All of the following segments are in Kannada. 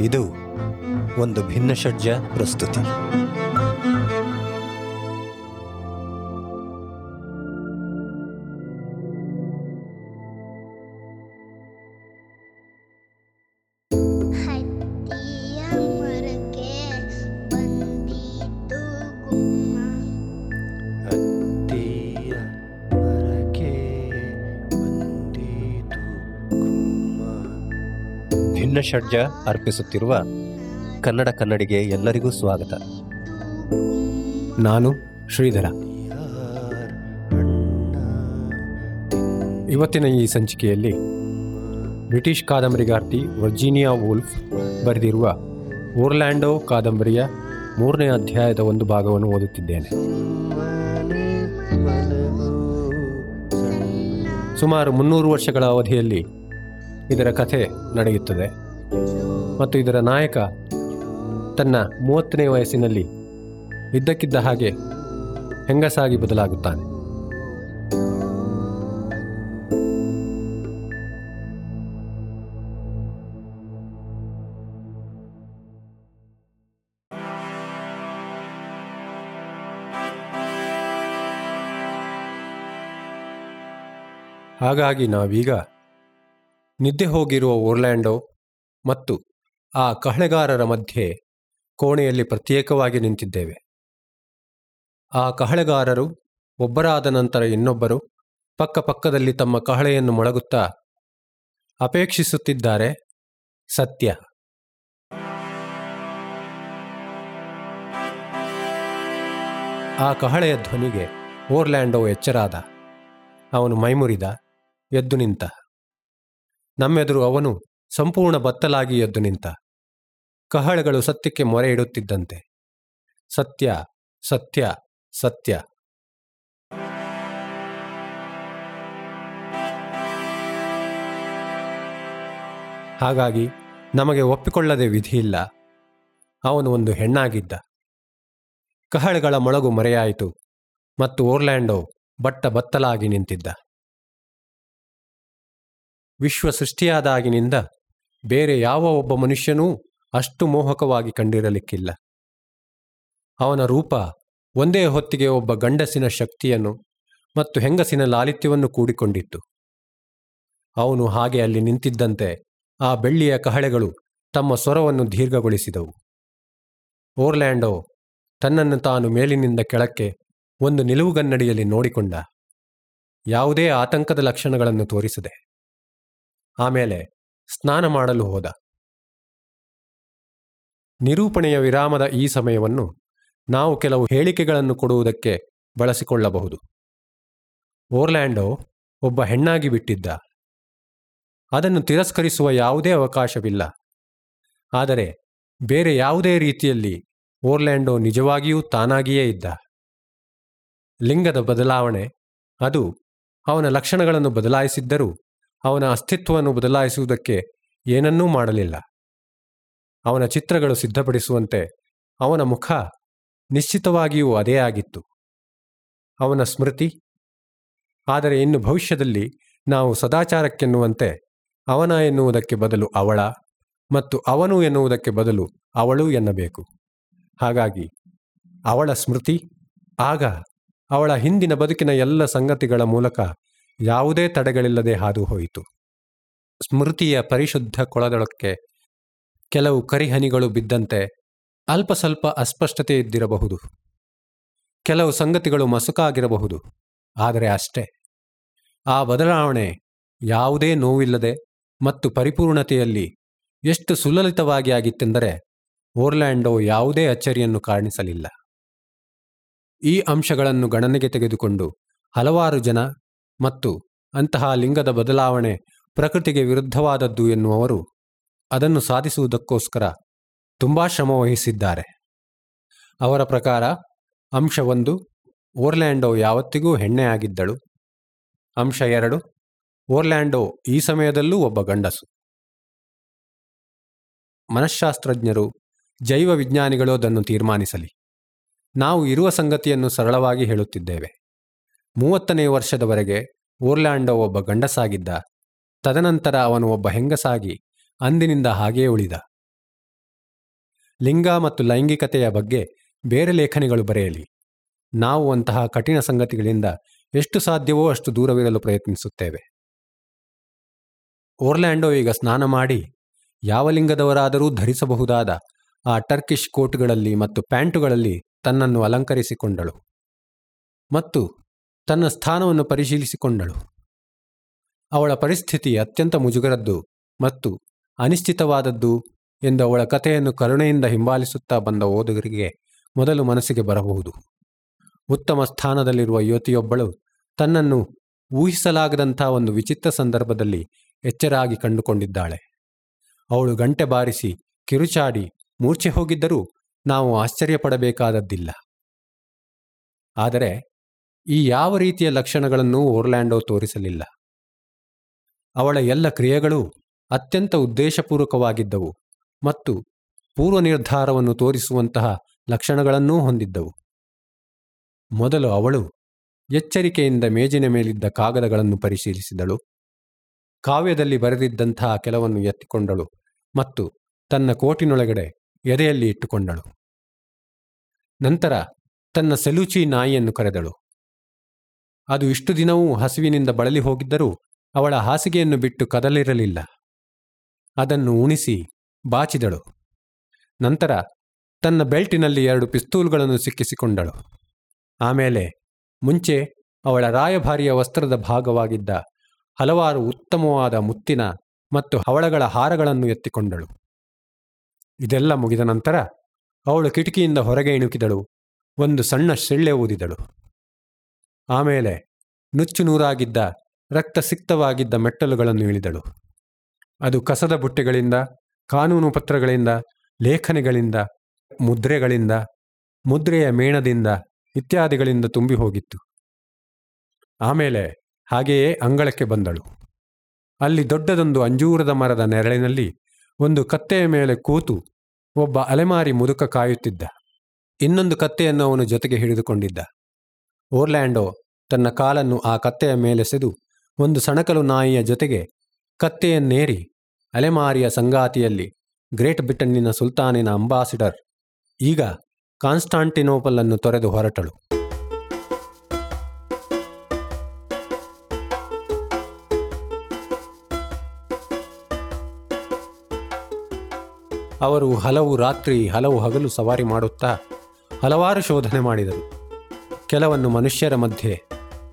ಇದು ಒಂದು ಭಿನ್ನಷಡ್ಜ ಪ್ರಸ್ತುತಿ. ಭಿನ್ನಷಡ್ಜ ಅರ್ಪಿಸುತ್ತಿರುವ ಕನ್ನಡ ಕನ್ನಡಿಗೆ ಎಲ್ಲರಿಗೂ ಸ್ವಾಗತ. ನಾನು ಶ್ರೀಧರ. ಇವತ್ತಿನ ಈ ಸಂಚಿಕೆಯಲ್ಲಿ ಬ್ರಿಟಿಷ್ ಕಾದಂಬರಿಗಾರ್ತಿ ವರ್ಜೀನಿಯಾ ವೂಲ್ಫ್ ಬರೆದಿರುವ ಓರ್ಲ್ಯಾಂಡೋ ಕಾದಂಬರಿಯ ಮೂರನೇ ಅಧ್ಯಾಯದ ಒಂದು ಭಾಗವನ್ನು ಓದುತ್ತಿದ್ದೇನೆ. ಸುಮಾರು ಮುನ್ನೂರು ವರ್ಷಗಳ ಅವಧಿಯಲ್ಲಿ ಇದರ ಕಥೆ ನಡೆಯುತ್ತದೆ. ಮತ್ತು ಇದರ ನಾಯಕ ತನ್ನ ಮೂವತ್ತನೇ ವಯಸ್ಸಿನಲ್ಲಿ ಇದ್ದಕ್ಕಿದ್ದ ಹಾಗೆ ಹೆಂಗಸಾಗಿ ಬದಲಾಗುತ್ತಾನೆ. ಹಾಗಾಗಿ ನಾವೀಗ ನಿದ್ದೆ ಹೋಗಿರುವ ಓರ್ಲ್ಯಾಂಡೋ ಮತ್ತು ಆ ಕಹಳೆಗಾರರ ಮಧ್ಯೆ ಕೋಣೆಯಲ್ಲಿ ಪ್ರತ್ಯೇಕವಾಗಿ ನಿಂತಿದ್ದೇವೆ. ಆ ಕಹಳೆಗಾರರು ಒಬ್ಬರಾದ ನಂತರ ಇನ್ನೊಬ್ಬರು ಪಕ್ಕ ಪಕ್ಕದಲ್ಲಿ ತಮ್ಮ ಕಹಳೆಯನ್ನು ಮೊಳಗುತ್ತಾ ಅಪೇಕ್ಷಿಸುತ್ತಿದ್ದಾರೆ, ಸತ್ಯ. ಆ ಕಹಳೆಯ ಧ್ವನಿಗೆ ಓರ್ಲ್ಯಾಂಡೋ ಎಚ್ಚರಾದ, ಅವನು ಮೈಮುರಿದ, ಎದ್ದು ನಿಂತ. ನಮ್ಮೆದುರು ಅವನು ಸಂಪೂರ್ಣ ಬತ್ತಲಾಗಿ ಎದ್ದು ನಿಂತ. ಕಹಳಗಳು ಸತ್ಯಕ್ಕೆ ಮೊರೆ ಇಡುತ್ತಿದ್ದಂತೆ. ಸತ್ಯ ಸತ್ಯ ಸತ್ಯ. ಹಾಗಾಗಿ ನಮಗೆ ಒಪ್ಪಿಕೊಳ್ಳದೆ ವಿಧಿಯಿಲ್ಲ. ಅವನು ಒಂದು ಹೆಣ್ಣಾಗಿದ್ದ. ಕಹಳಗಳ ಮೊಳಗು ಮರೆಯಾಯಿತು ಮತ್ತು ಓರ್ಲ್ಯಾಂಡೋ ಬಟ್ಟ ಬತ್ತಲಾಗಿ ನಿಂತಿದ್ದ. ವಿಶ್ವ ಸೃಷ್ಟಿಯಾದಾಗಿನಿಂದ ಬೇರೆ ಯಾವ ಒಬ್ಬ ಮನುಷ್ಯನೂ ಅಷ್ಟು ಮೋಹಕವಾಗಿ ಕಂಡಿರಲಿಕ್ಕಿಲ್ಲ. ಅವನ ರೂಪ ಒಂದೇ ಹೊತ್ತಿಗೆ ಒಬ್ಬ ಗಂಡಸಿನ ಶಕ್ತಿಯನ್ನು ಮತ್ತು ಹೆಂಗಸಿನ ಲಾಲಿತ್ಯವನ್ನು ಕೂಡಿಕೊಂಡಿತ್ತು. ಅವನು ಹಾಗೆ ಅಲ್ಲಿ ನಿಂತಿದ್ದಂತೆ ಆ ಬೆಳ್ಳಿಯ ಕಹಳೆಗಳು ತಮ್ಮ ಸ್ವರವನ್ನು ದೀರ್ಘಗೊಳಿಸಿದವು. ಓರ್ಲ್ಯಾಂಡೋ, ತನ್ನನ್ನು ತಾನು ಮೇಲಿನಿಂದ ಕೆಳಕ್ಕೆ ಒಂದು ನಿಲುವುಗನ್ನಡಿಯಲ್ಲಿ ನೋಡಿಕೊಂಡ. ಯಾವುದೇ ಆತಂಕದ ಲಕ್ಷಣಗಳನ್ನು ತೋರಿಸದೆ. ಆಮೇಲೆ ಸ್ನಾನ ಮಾಡಲು ಹೋದ. ನಿರೂಪಣೆಯ ವಿರಾಮದ ಈ ಸಮಯವನ್ನು ನಾವು ಕೆಲವು ಹೇಳಿಕೆಗಳನ್ನು ಕೊಡುವುದಕ್ಕೆ ಬಳಸಿಕೊಳ್ಳಬಹುದು. ಓರ್ಲ್ಯಾಂಡೋ ಒಬ್ಬ ಹೆಣ್ಣಾಗಿ ಬಿಟ್ಟಿದ್ದ. ಅದನ್ನು ತಿರಸ್ಕರಿಸುವ ಯಾವುದೇ ಅವಕಾಶವಿಲ್ಲ. ಆದರೆ ಬೇರೆ ಯಾವುದೇ ರೀತಿಯಲ್ಲಿ ಓರ್ಲ್ಯಾಂಡೋ ನಿಜವಾಗಿಯೂ ತಾನಾಗಿಯೇ ಇದ್ದ. ಲಿಂಗದ ಬದಲಾವಣೆ, ಅದು ಅವನ ಲಕ್ಷಣಗಳನ್ನು ಬದಲಾಯಿಸಿದ್ದರೂ ಅವನ ಅಸ್ತಿತ್ವವನ್ನು ಬದಲಾಯಿಸುವುದಕ್ಕೆ ಏನನ್ನೂ ಮಾಡಲಿಲ್ಲ. ಅವನ ಚಿತ್ರಗಳು ಸಿದ್ಧಪಡಿಸುವಂತೆ ಅವನ ಮುಖ ನಿಶ್ಚಿತವಾಗಿಯೂ ಅದೇ ಆಗಿತ್ತು. ಅವನ ಸ್ಮೃತಿ, ಆದರೆ ಇನ್ನು ಭವಿಷ್ಯದಲ್ಲಿ ನಾವು ಸದಾಚಾರಕ್ಕೆನ್ನುವಂತೆ ಅವನ ಎನ್ನುವುದಕ್ಕೆ ಬದಲು ಅವಳ ಮತ್ತು ಅವನು ಎನ್ನುವುದಕ್ಕೆ ಬದಲು ಅವಳು ಎನ್ನಬೇಕು. ಹಾಗಾಗಿ ಅವಳ ಸ್ಮೃತಿ, ಆಗ ಅವಳ ಹಿಂದಿನ ಬದುಕಿನ ಎಲ್ಲ ಸಂಗತಿಗಳ ಮೂಲಕ ಯಾವುದೇ ತಡೆಗಳಿಲ್ಲದೆ ಹಾದು ಹೋಯಿತು ಸ್ಮೃತಿಯ ಪರಿಶುದ್ಧ ಕೊಳದೊಳಕ್ಕೆ ಕೆಲವು ಕರಿಹನಿಗಳು ಬಿದ್ದಂತೆ ಅಲ್ಪ ಸ್ವಲ್ಪ ಅಸ್ಪಷ್ಟತೆ ಇದ್ದಿರಬಹುದು. ಕೆಲವು ಸಂಗತಿಗಳು ಮಸುಕಾಗಿರಬಹುದು. ಆದರೆ ಅಷ್ಟೇ. ಆ ಬದಲಾವಣೆ ಯಾವುದೇ ನೋವಿಲ್ಲದೆ ಮತ್ತು ಪರಿಪೂರ್ಣತೆಯಲ್ಲಿ ಎಷ್ಟು ಸುಲಲಿತವಾಗಿ ಆಗಿತ್ತೆಂದರೆ ಓರ್ಲ್ಯಾಂಡೋ ಯಾವುದೇ ಅಚ್ಚರಿಯನ್ನು ಕಾಣಿಸಲಿಲ್ಲ. ಈ ಅಂಶಗಳನ್ನು ಗಣನೆಗೆ ತೆಗೆದುಕೊಂಡು ಹಲವಾರು ಜನ ಮತ್ತು ಅಂತಹ ಲಿಂಗದ ಬದಲಾವಣೆ ಪ್ರಕೃತಿಗೆ ವಿರುದ್ಧವಾದದ್ದು ಎನ್ನುವವರು ಅದನ್ನು ಸಾಧಿಸುವುದಕ್ಕೋಸ್ಕರ ತುಂಬಾ ಶ್ರಮವಹಿಸಿದ್ದಾರೆ. ಅವರ ಪ್ರಕಾರ ಅಂಶ ಒಂದು, ಓರ್ಲ್ಯಾಂಡೋ ಯಾವತ್ತಿಗೂ ಹೆಣ್ಣೆ ಆಗಿದ್ದಳು ಅಂಶ ಎರಡು, ಓರ್ಲ್ಯಾಂಡೋ ಈ ಸಮಯದಲ್ಲೂ ಒಬ್ಬ ಗಂಡಸು. ಮನಃಶಾಸ್ತ್ರಜ್ಞರು ಜೈವ ವಿಜ್ಞಾನಿಗಳು ಅದನ್ನು ತೀರ್ಮಾನಿಸಲಿ. ನಾವು ಇರುವ ಸಂಗತಿಯನ್ನು ಸರಳವಾಗಿ ಹೇಳುತ್ತಿದ್ದೇವೆ. ಮೂವತ್ತನೇ ವರ್ಷದವರೆಗೆ ಓರ್ಲ್ಯಾಂಡೋ ಒಬ್ಬ ಗಂಡಸಾಗಿದ್ದ. ತದನಂತರ ಅವನು ಒಬ್ಬ ಹೆಂಗಸಾಗಿ ಅಂದಿನಿಂದ ಹಾಗೆಯೇ ಉಳಿದ. ಲಿಂಗ ಮತ್ತು ಲೈಂಗಿಕತೆಯ ಬಗ್ಗೆ ಬೇರೆ ಲೇಖನಿಗಳು ಬರೆಯಲಿ. ನಾವು ಅಂತಹ ಕಠಿಣ ಸಂಗತಿಗಳಿಂದ ಎಷ್ಟು ಸಾಧ್ಯವೋ ಅಷ್ಟು ದೂರವಿರಲು ಪ್ರಯತ್ನಿಸುತ್ತೇವೆ. ಓರ್ಲ್ಯಾಂಡೋ ಈಗ ಸ್ನಾನ ಮಾಡಿ ಯಾವ ಲಿಂಗದವರಾದರೂ ಧರಿಸಬಹುದಾದ ಆ ಟರ್ಕಿಶ್ ಕೋಟ್ಗಳಲ್ಲಿ ಮತ್ತು ಪ್ಯಾಂಟುಗಳಲ್ಲಿ ತನ್ನನ್ನು ಅಲಂಕರಿಸಿಕೊಂಡಳು. ಮತ್ತು ತನ್ನ ಸ್ಥಾನವನ್ನು ಪರಿಶೀಲಿಸಿಕೊಂಡಳು. ಅವಳ ಪರಿಸ್ಥಿತಿ ಅತ್ಯಂತ ಮುಜುಗರದ್ದು ಮತ್ತು ಅನಿಶ್ಚಿತವಾದದ್ದು ಎಂದು ಅವಳ ಕಥೆಯನ್ನು ಕರುಣೆಯಿಂದ ಹಿಂಬಾಲಿಸುತ್ತಾ ಬಂದ ಓದುಗರಿಗೆ ಮೊದಲು ಮನಸ್ಸಿಗೆ ಬರಬಹುದು. ಉತ್ತಮ ಸ್ಥಾನದಲ್ಲಿರುವ ಯುವತಿಯೊಬ್ಬಳು ತನ್ನನ್ನು ಊಹಿಸಲಾಗದಂಥ ಒಂದು ವಿಚಿತ್ರ ಸಂದರ್ಭದಲ್ಲಿ ಎಚ್ಚರಾಗಿ ಕಂಡುಕೊಂಡಿದ್ದಾಳೆ. ಅವಳು ಗಂಟೆ ಬಾರಿಸಿ ಕಿರುಚಾಡಿ, ಮೂರ್ಛೆ ಹೋಗಿದ್ದರೂ ನಾವು ಆಶ್ಚರ್ಯಪಡಬೇಕಾದದ್ದಿಲ್ಲ. ಆದರೆ ಈ ಯಾವ ರೀತಿಯ ಲಕ್ಷಣಗಳನ್ನು ಓರ್ಲ್ಯಾಂಡೋ ತೋರಿಸಲಿಲ್ಲ. ಅವಳ ಎಲ್ಲ ಕ್ರಿಯೆಗಳು ಅತ್ಯಂತ ಉದ್ದೇಶಪೂರ್ವಕವಾಗಿದ್ದವು ಮತ್ತು ಪೂರ್ವ ನಿರ್ಧಾರವನ್ನು ತೋರಿಸುವಂತಹ ಲಕ್ಷಣಗಳನ್ನೂ ಹೊಂದಿದ್ದವು. ಮೊದಲು ಅವಳು ಎಚ್ಚರಿಕೆಯಿಂದ ಮೇಜಿನ ಮೇಲಿದ್ದ ಕಾಗದಗಳನ್ನು ಪರಿಶೀಲಿಸಿದಳು. ಕಾವ್ಯದಲ್ಲಿ ಬರೆದಿದ್ದಂತಹ ಕೆಲವನ್ನು ಎತ್ತಿಕೊಂಡಳು ಮತ್ತು ತನ್ನ ಕೋಟಿನೊಳಗಡೆ ಎದೆಯಲ್ಲಿ ಇಟ್ಟುಕೊಂಡಳು. ನಂತರ ತನ್ನ ಸೆಲುಚಿ ನಾಯಿಯನ್ನು ಕರೆದಳು. ಅದು ಇಷ್ಟು ದಿನವೂ ಹಸಿವಿನಿಂದ ಬಳಲಿ ಹೋಗಿದ್ದರೂ ಅವಳ ಹಾಸಿಗೆಯನ್ನು ಬಿಟ್ಟು ಕದಲಿರಲಿಲ್ಲ. ಅದನ್ನು ಉಣಿಸಿ ಬಾಚಿದಳು. ನಂತರ ತನ್ನ ಬೆಲ್ಟಿನಲ್ಲಿ ಎರಡು ಪಿಸ್ತೂಲ್ಗಳನ್ನು ಸಿಕ್ಕಿಸಿಕೊಂಡಳು. ಆಮೇಲೆ ಮುಂಚೆ ಅವಳ ರಾಯಭಾರಿಯ ವಸ್ತ್ರದ ಭಾಗವಾಗಿದ್ದ ಹಲವಾರು ಉತ್ತಮವಾದ ಮುತ್ತಿನ ಮತ್ತು ಹವಳಗಳ ಹಾರಗಳನ್ನು ಎತ್ತಿಕೊಂಡಳು. ಇದೆಲ್ಲ ಮುಗಿದ ನಂತರ ಅವಳು ಕಿಟಕಿಯಿಂದ ಹೊರಗೆ ಇಣುಕಿದಳು. ಒಂದು ಸಣ್ಣ ಶೆಳ್ಳೆ ಊದಿದಳು. ಆಮೇಲೆ ನುಚ್ಚು ನೂರಾಗಿದ್ದ ರಕ್ತ ಸಿಕ್ತವಾಗಿದ್ದ ಮೆಟ್ಟಲುಗಳನ್ನು ಇಳಿದಳು. ಅದು ಕಸದ ಬುಟ್ಟೆಗಳಿಂದ, ಕಾನೂನು ಪತ್ರಗಳಿಂದ, ಲೇಖನಿಗಳಿಂದ, ಮುದ್ರೆಗಳಿಂದ, ಮುದ್ರೆಯ ಮೇಣದಿಂದ ಇತ್ಯಾದಿಗಳಿಂದ ತುಂಬಿ ಹೋಗಿತ್ತು. ಆಮೇಲೆ ಹಾಗೆಯೇ ಅಂಗಳಕ್ಕೆ ಬಂದಳು. ಅಲ್ಲಿ ದೊಡ್ಡದೊಂದು ಅಂಜೂರದ ಮರದ ನೆರಳಿನಲ್ಲಿ ಒಂದು ಕತ್ತೆಯ ಮೇಲೆ ಕೂತು ಒಬ್ಬ ಅಲೆಮಾರಿ ಮುದುಕ ಕಾಯುತ್ತಿದ್ದ. ಇನ್ನೊಂದು ಕತ್ತೆಯನ್ನು ಅವನು ಜೊತೆಗೆ ಹಿಡಿದುಕೊಂಡಿದ್ದ. ಓರ್ಲ್ಯಾಂಡೋ ತನ್ನ ಕಾಲನ್ನು ಆ ಕತ್ತೆಯ ಮೇಲೆಸೆದು ಒಂದು ಸಣಕಲು ನಾಯಿಯ ಜೊತೆಗೆ ಕತ್ತೆಯನ್ನೇರಿ ಅಲೆಮಾರಿಯ ಸಂಗಾತಿಯಲ್ಲಿ ಗ್ರೇಟ್ ಬ್ರಿಟನ್ನಿನ ಸುಲ್ತಾನಿನ ಅಂಬಾಸಿಡರ್, ಈಗ ಕಾನ್ಸ್ಟಾಂಟಿನೋಪಲ್ ಅನ್ನು ತೊರೆದು ಹೊರಟಳು. ಅವರು ಹಲವು ರಾತ್ರಿ ಹಲವು ಹಗಲು ಸವಾರಿ ಮಾಡುತ್ತಾ ಹಲವಾರು ಶೋಧನೆ ಮಾಡಿದರು. ಕೆಲವನ್ನು ಮನುಷ್ಯರ ಮಧ್ಯೆ,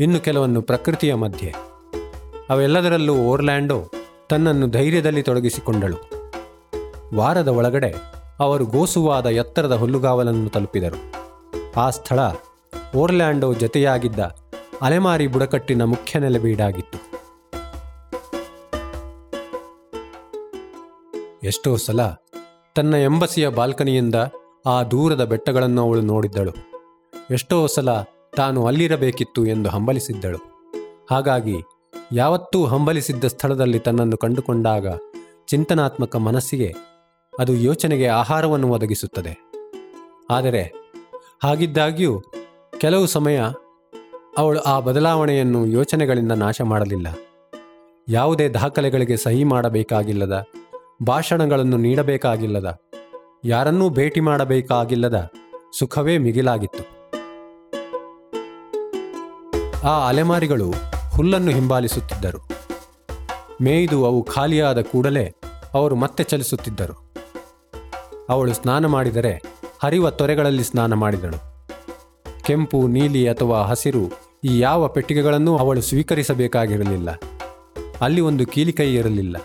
ಇನ್ನು ಕೆಲವನ್ನು ಪ್ರಕೃತಿಯ ಮಧ್ಯೆ. ಅವೆಲ್ಲದರಲ್ಲೂ ಓರ್ಲ್ಯಾಂಡೋ ತನ್ನನ್ನು ಧೈರ್ಯದಲ್ಲಿ ತೊಡಗಿಸಿಕೊಂಡಳು. ವಾರದ ಒಳಗಡೆ ಅವರು ಗೋಸುವಾದ ಎತ್ತರದ ಹುಲ್ಲುಗಾವಲನ್ನು ತಲುಪಿದರು. ಆ ಸ್ಥಳ ಓರ್ಲ್ಯಾಂಡೋ ಜತೆಯಾಗಿದ್ದ ಅಲೆಮಾರಿ ಬುಡಕಟ್ಟಿನ ಮುಖ್ಯ ನೆಲೆಬೀಡಾಗಿತ್ತು. ಎಷ್ಟೋ ಸಲ ತನ್ನ ಎಂಬಸಿಯ ಬಾಲ್ಕನಿಯಿಂದ ಆ ದೂರದ ಬೆಟ್ಟಗಳನ್ನು ಅವಳು ನೋಡಿದ್ದಳು. ಎಷ್ಟೋ ಸಲ ತಾನು ಅಲ್ಲಿರಬೇಕಿತ್ತು ಎಂದು ಹಂಬಲಿಸಿದ್ದಳು. ಹಾಗಾಗಿ ಯಾವತ್ತೂ ಹಂಬಲಿಸಿದ್ದ ಸ್ಥಳದಲ್ಲಿ ತನ್ನನ್ನು ಕಂಡುಕೊಂಡಾಗ ಚಿಂತನಾತ್ಮಕ ಮನಸ್ಸಿಗೆ ಅದು ಯೋಚನೆಗೆ ಆಹಾರವನ್ನು ಒದಗಿಸುತ್ತದೆ. ಆದರೆ ಹಾಗಿದ್ದಾಗ್ಯೂ ಕೆಲವು ಸಮಯ ಅವಳು ಆ ಬದಲಾವಣೆಯನ್ನು ಯೋಚನೆಗಳಿಂದ ನಾಶ ಮಾಡಲಿಲ್ಲ. ಯಾವುದೇ ದಾಖಲೆಗಳಿಗೆ ಸಹಿ ಮಾಡಬೇಕಾಗಿಲ್ಲದ, ಭಾಷಣಗಳನ್ನು ನೀಡಬೇಕಾಗಿಲ್ಲದ, ಯಾರನ್ನೂ ಭೇಟಿ ಮಾಡಬೇಕಾಗಿಲ್ಲದ ಸುಖವೇ ಮಿಗಿಲಾಗಿತ್ತು. ಆ ಅಲೆಮಾರಿಗಳು ಹುಲ್ಲನ್ನು ಹಿಂಬಾಲಿಸುತ್ತಿದ್ದರು. ಮೇಯ್ದು ಅವು ಖಾಲಿಯಾದ ಕೂಡಲೇ ಅವರು ಮತ್ತೆ ಚಲಿಸುತ್ತಿದ್ದರು. ಅವಳು ಸ್ನಾನ ಮಾಡಿದರೆ ಹರಿವ ತೊರೆಗಳಲ್ಲಿ ಸ್ನಾನ ಮಾಡಿದಳು. ಕೆಂಪು, ನೀಲಿ ಅಥವಾ ಹಸಿರು ಈ ಯಾವ ಪೆಟ್ಟಿಗೆಗಳನ್ನು ಅವಳು ಸ್ವೀಕರಿಸಬೇಕಾಗಿರಲಿಲ್ಲ. ಅಲ್ಲಿ ಒಂದು ಕೀಲಿಕೈ ಇರಲಿಲ್ಲ.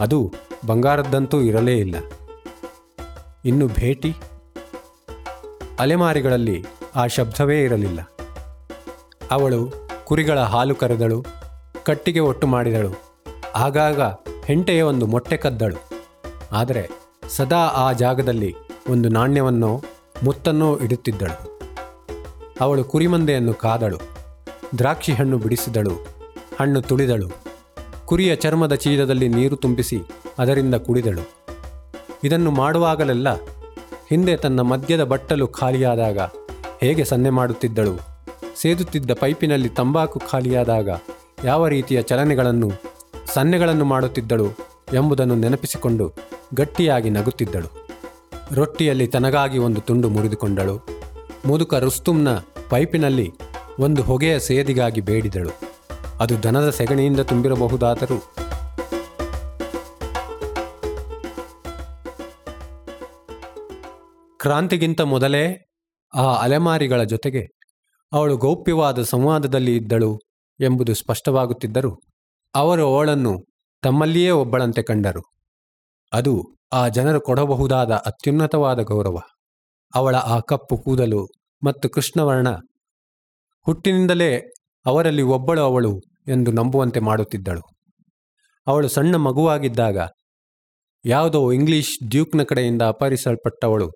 ಅದು ಬಂಗಾರದ್ದಂತೂ ಇರಲೇ ಇಲ್ಲ. ಇನ್ನು ಭೇಟಿ? ಅಲೆಮಾರಿಗಳಲ್ಲಿ ಆ ಶಬ್ದವೇ ಇರಲಿಲ್ಲ. ಅವಳು ಕುರಿಗಳ ಹಾಲು ಕರೆದಳು, ಕಟ್ಟಿಗೆ ಒಟ್ಟು ಮಾಡಿದಳು. ಆಗಾಗ ಹೆಂಟೆಯ ಒಂದು ಮೊಟ್ಟೆ ಕದ್ದಳು. ಆದರೆ ಸದಾ ಆ ಜಾಗದಲ್ಲಿ ಒಂದು ನಾಣ್ಯವನ್ನೋ ಮುತ್ತನ್ನೋ ಇಡುತ್ತಿದ್ದಳು. ಅವಳು ಕುರಿಮಂದೆಯನ್ನು ಕಾದಳು, ದ್ರಾಕ್ಷಿ ಹಣ್ಣು ಬಿಡಿಸಿದಳು, ಹಣ್ಣು ತುಳಿದಳು, ಕುರಿಯ ಚರ್ಮದ ಚೀಲದಲ್ಲಿ ನೀರು ತುಂಬಿಸಿ ಅದರಿಂದ ಕುಡಿದಳು. ಇದನ್ನು ಮಾಡುವಾಗಲೆಲ್ಲ ಹಿಂದೆ ತನ್ನ ಮದ್ಯದ ಬಟ್ಟಲು ಖಾಲಿಯಾದಾಗ ಹೇಗೆ ಸನ್ನೆ ಮಾಡುತ್ತಿದ್ದಳು? ಸೇದುತ್ತಿದ್ದ ಪೈಪಿನಲ್ಲಿ ತಂಬಾಕು ಖಾಲಿಯಾದಾಗ ಯಾವ ರೀತಿಯ ಚಲನೆಗಳನ್ನು, ಸನ್ನೆಗಳನ್ನು ಮಾಡುತ್ತಿದ್ದಳು ಎಂಬುದನ್ನು ನೆನಪಿಸಿಕೊಂಡು ಗಟ್ಟಿಯಾಗಿ ನಗುತ್ತಿದ್ದಳು. ರೊಟ್ಟಿಯಲ್ಲಿ ತನಗಾಗಿ ಒಂದು ತುಂಡು ಮುರಿದುಕೊಂಡಳು. ಮುದುಕ ರುಸ್ತುಂನ ಪೈಪಿನಲ್ಲಿ ಒಂದು ಹೊಗೆಯ ಸೇದಿಗಾಗಿ ಬೇಡಿದಳು. ಅದು ದನದ ಸೆಗಣಿಯಿಂದ ತುಂಬಿರಬಹುದಾದರೂ ಕ್ರಾಂತಿಗಿಂತ ಮೊದಲೇ ಆ ಅಲೆಮಾರಿಗಳ ಜೊತೆಗೆ ಅವಳು ಗೌಪ್ಯವಾದ ಸಂವಾದದಲ್ಲಿ ಇದ್ದಳು ಎಂಬುದು ಸ್ಪಷ್ಟವಾಗುತ್ತಿದ್ದರು ಅವರು ಅವಳನ್ನು ತಮ್ಮಲ್ಲಿಯೇ ಒಬ್ಬಳಂತೆ ಕಂಡರು. ಅದು ಆ ಜನರು ಕೊಡಬಹುದಾದ ಅತ್ಯುನ್ನತವಾದ ಗೌರವ. ಅವಳ ಆ ಕಪ್ಪು ಕೂದಲು ಮತ್ತು ಕೃಷ್ಣವರ್ಣ ಹುಟ್ಟಿನಿಂದಲೇ ಅವರಲ್ಲಿ ಒಬ್ಬಳು ಅವಳು ಎಂದು ನಂಬುವಂತೆ ಮಾಡುತ್ತಿದ್ದಳು. ಅವಳು ಸಣ್ಣ ಮಗುವಾಗಿದ್ದಾಗ ಯಾವುದೋ ಇಂಗ್ಲಿಷ್ ಡ್ಯೂಕ್ನ ಕಡೆಯಿಂದ ಅಪಹರಿಸಲ್ಪಟ್ಟವಳು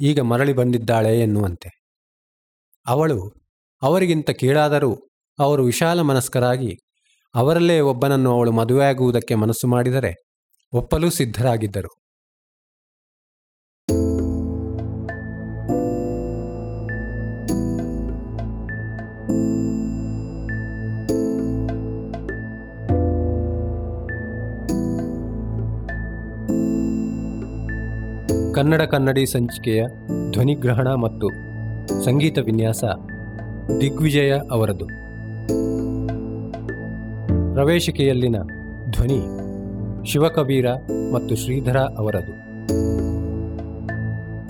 ಈಗ ಮರಳಿ ಬಂದಿದ್ದಾಳೆ ಎನ್ನುವಂತೆ. ಅವಳು ಅವರಿಗಿಂತ ಕೀಳಾದರೂ ಅವರು ವಿಶಾಲ ಮನಸ್ಕರಾಗಿ ಅವರಲ್ಲೇ ಒಬ್ಬನನ್ನು ಅವಳು ಮದುವೆಯಾಗುವುದಕ್ಕೆ ಮನಸ್ಸು ಮಾಡಿದರೆ ಒಪ್ಪಲು ಸಿದ್ಧರಾಗಿದ್ದರು. ಕನ್ನಡ ಕನ್ನಡಿ ಸಂಚಿಕೆಯ ಧ್ವನಿಗ್ರಹಣ ಮತ್ತು ಸಂಗೀತ ವಿನ್ಯಾಸ ದಿಗ್ವಿಜಯ ಅವರದು. ಪ್ರವೇಶಿಕೆಯಲ್ಲಿನ ಧ್ವನಿ ಶಿವಕಬೀರ ಮತ್ತು ಶ್ರೀಧರ ಅವರದು.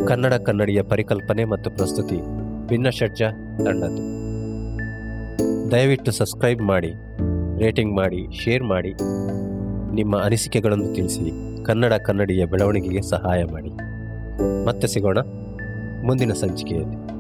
ಕನ್ನಡ ಕನ್ನಡಿಯ ಪರಿಕಲ್ಪನೆ ಮತ್ತು ಪ್ರಸ್ತುತಿ ಭಿನ್ನಷಡ್ಜ ತಂಡದ್ದು ದಯವಿಟ್ಟು ಸಬ್ಸ್ಕ್ರೈಬ್ ಮಾಡಿ, ರೇಟಿಂಗ್ ಮಾಡಿ, ಶೇರ್ ಮಾಡಿ. ನಿಮ್ಮ ಅನಿಸಿಕೆಗಳನ್ನು ತಿಳಿಸಿ ಕನ್ನಡ ಕನ್ನಡಿಯ ಬೆಳವಣಿಗೆಗೆ ಸಹಾಯ ಮಾಡಿ. ಮತ್ತೆ ಸಿಗೋಣ ಮುಂದಿನ ಸಂಚಿಕೆಯಲ್ಲಿ.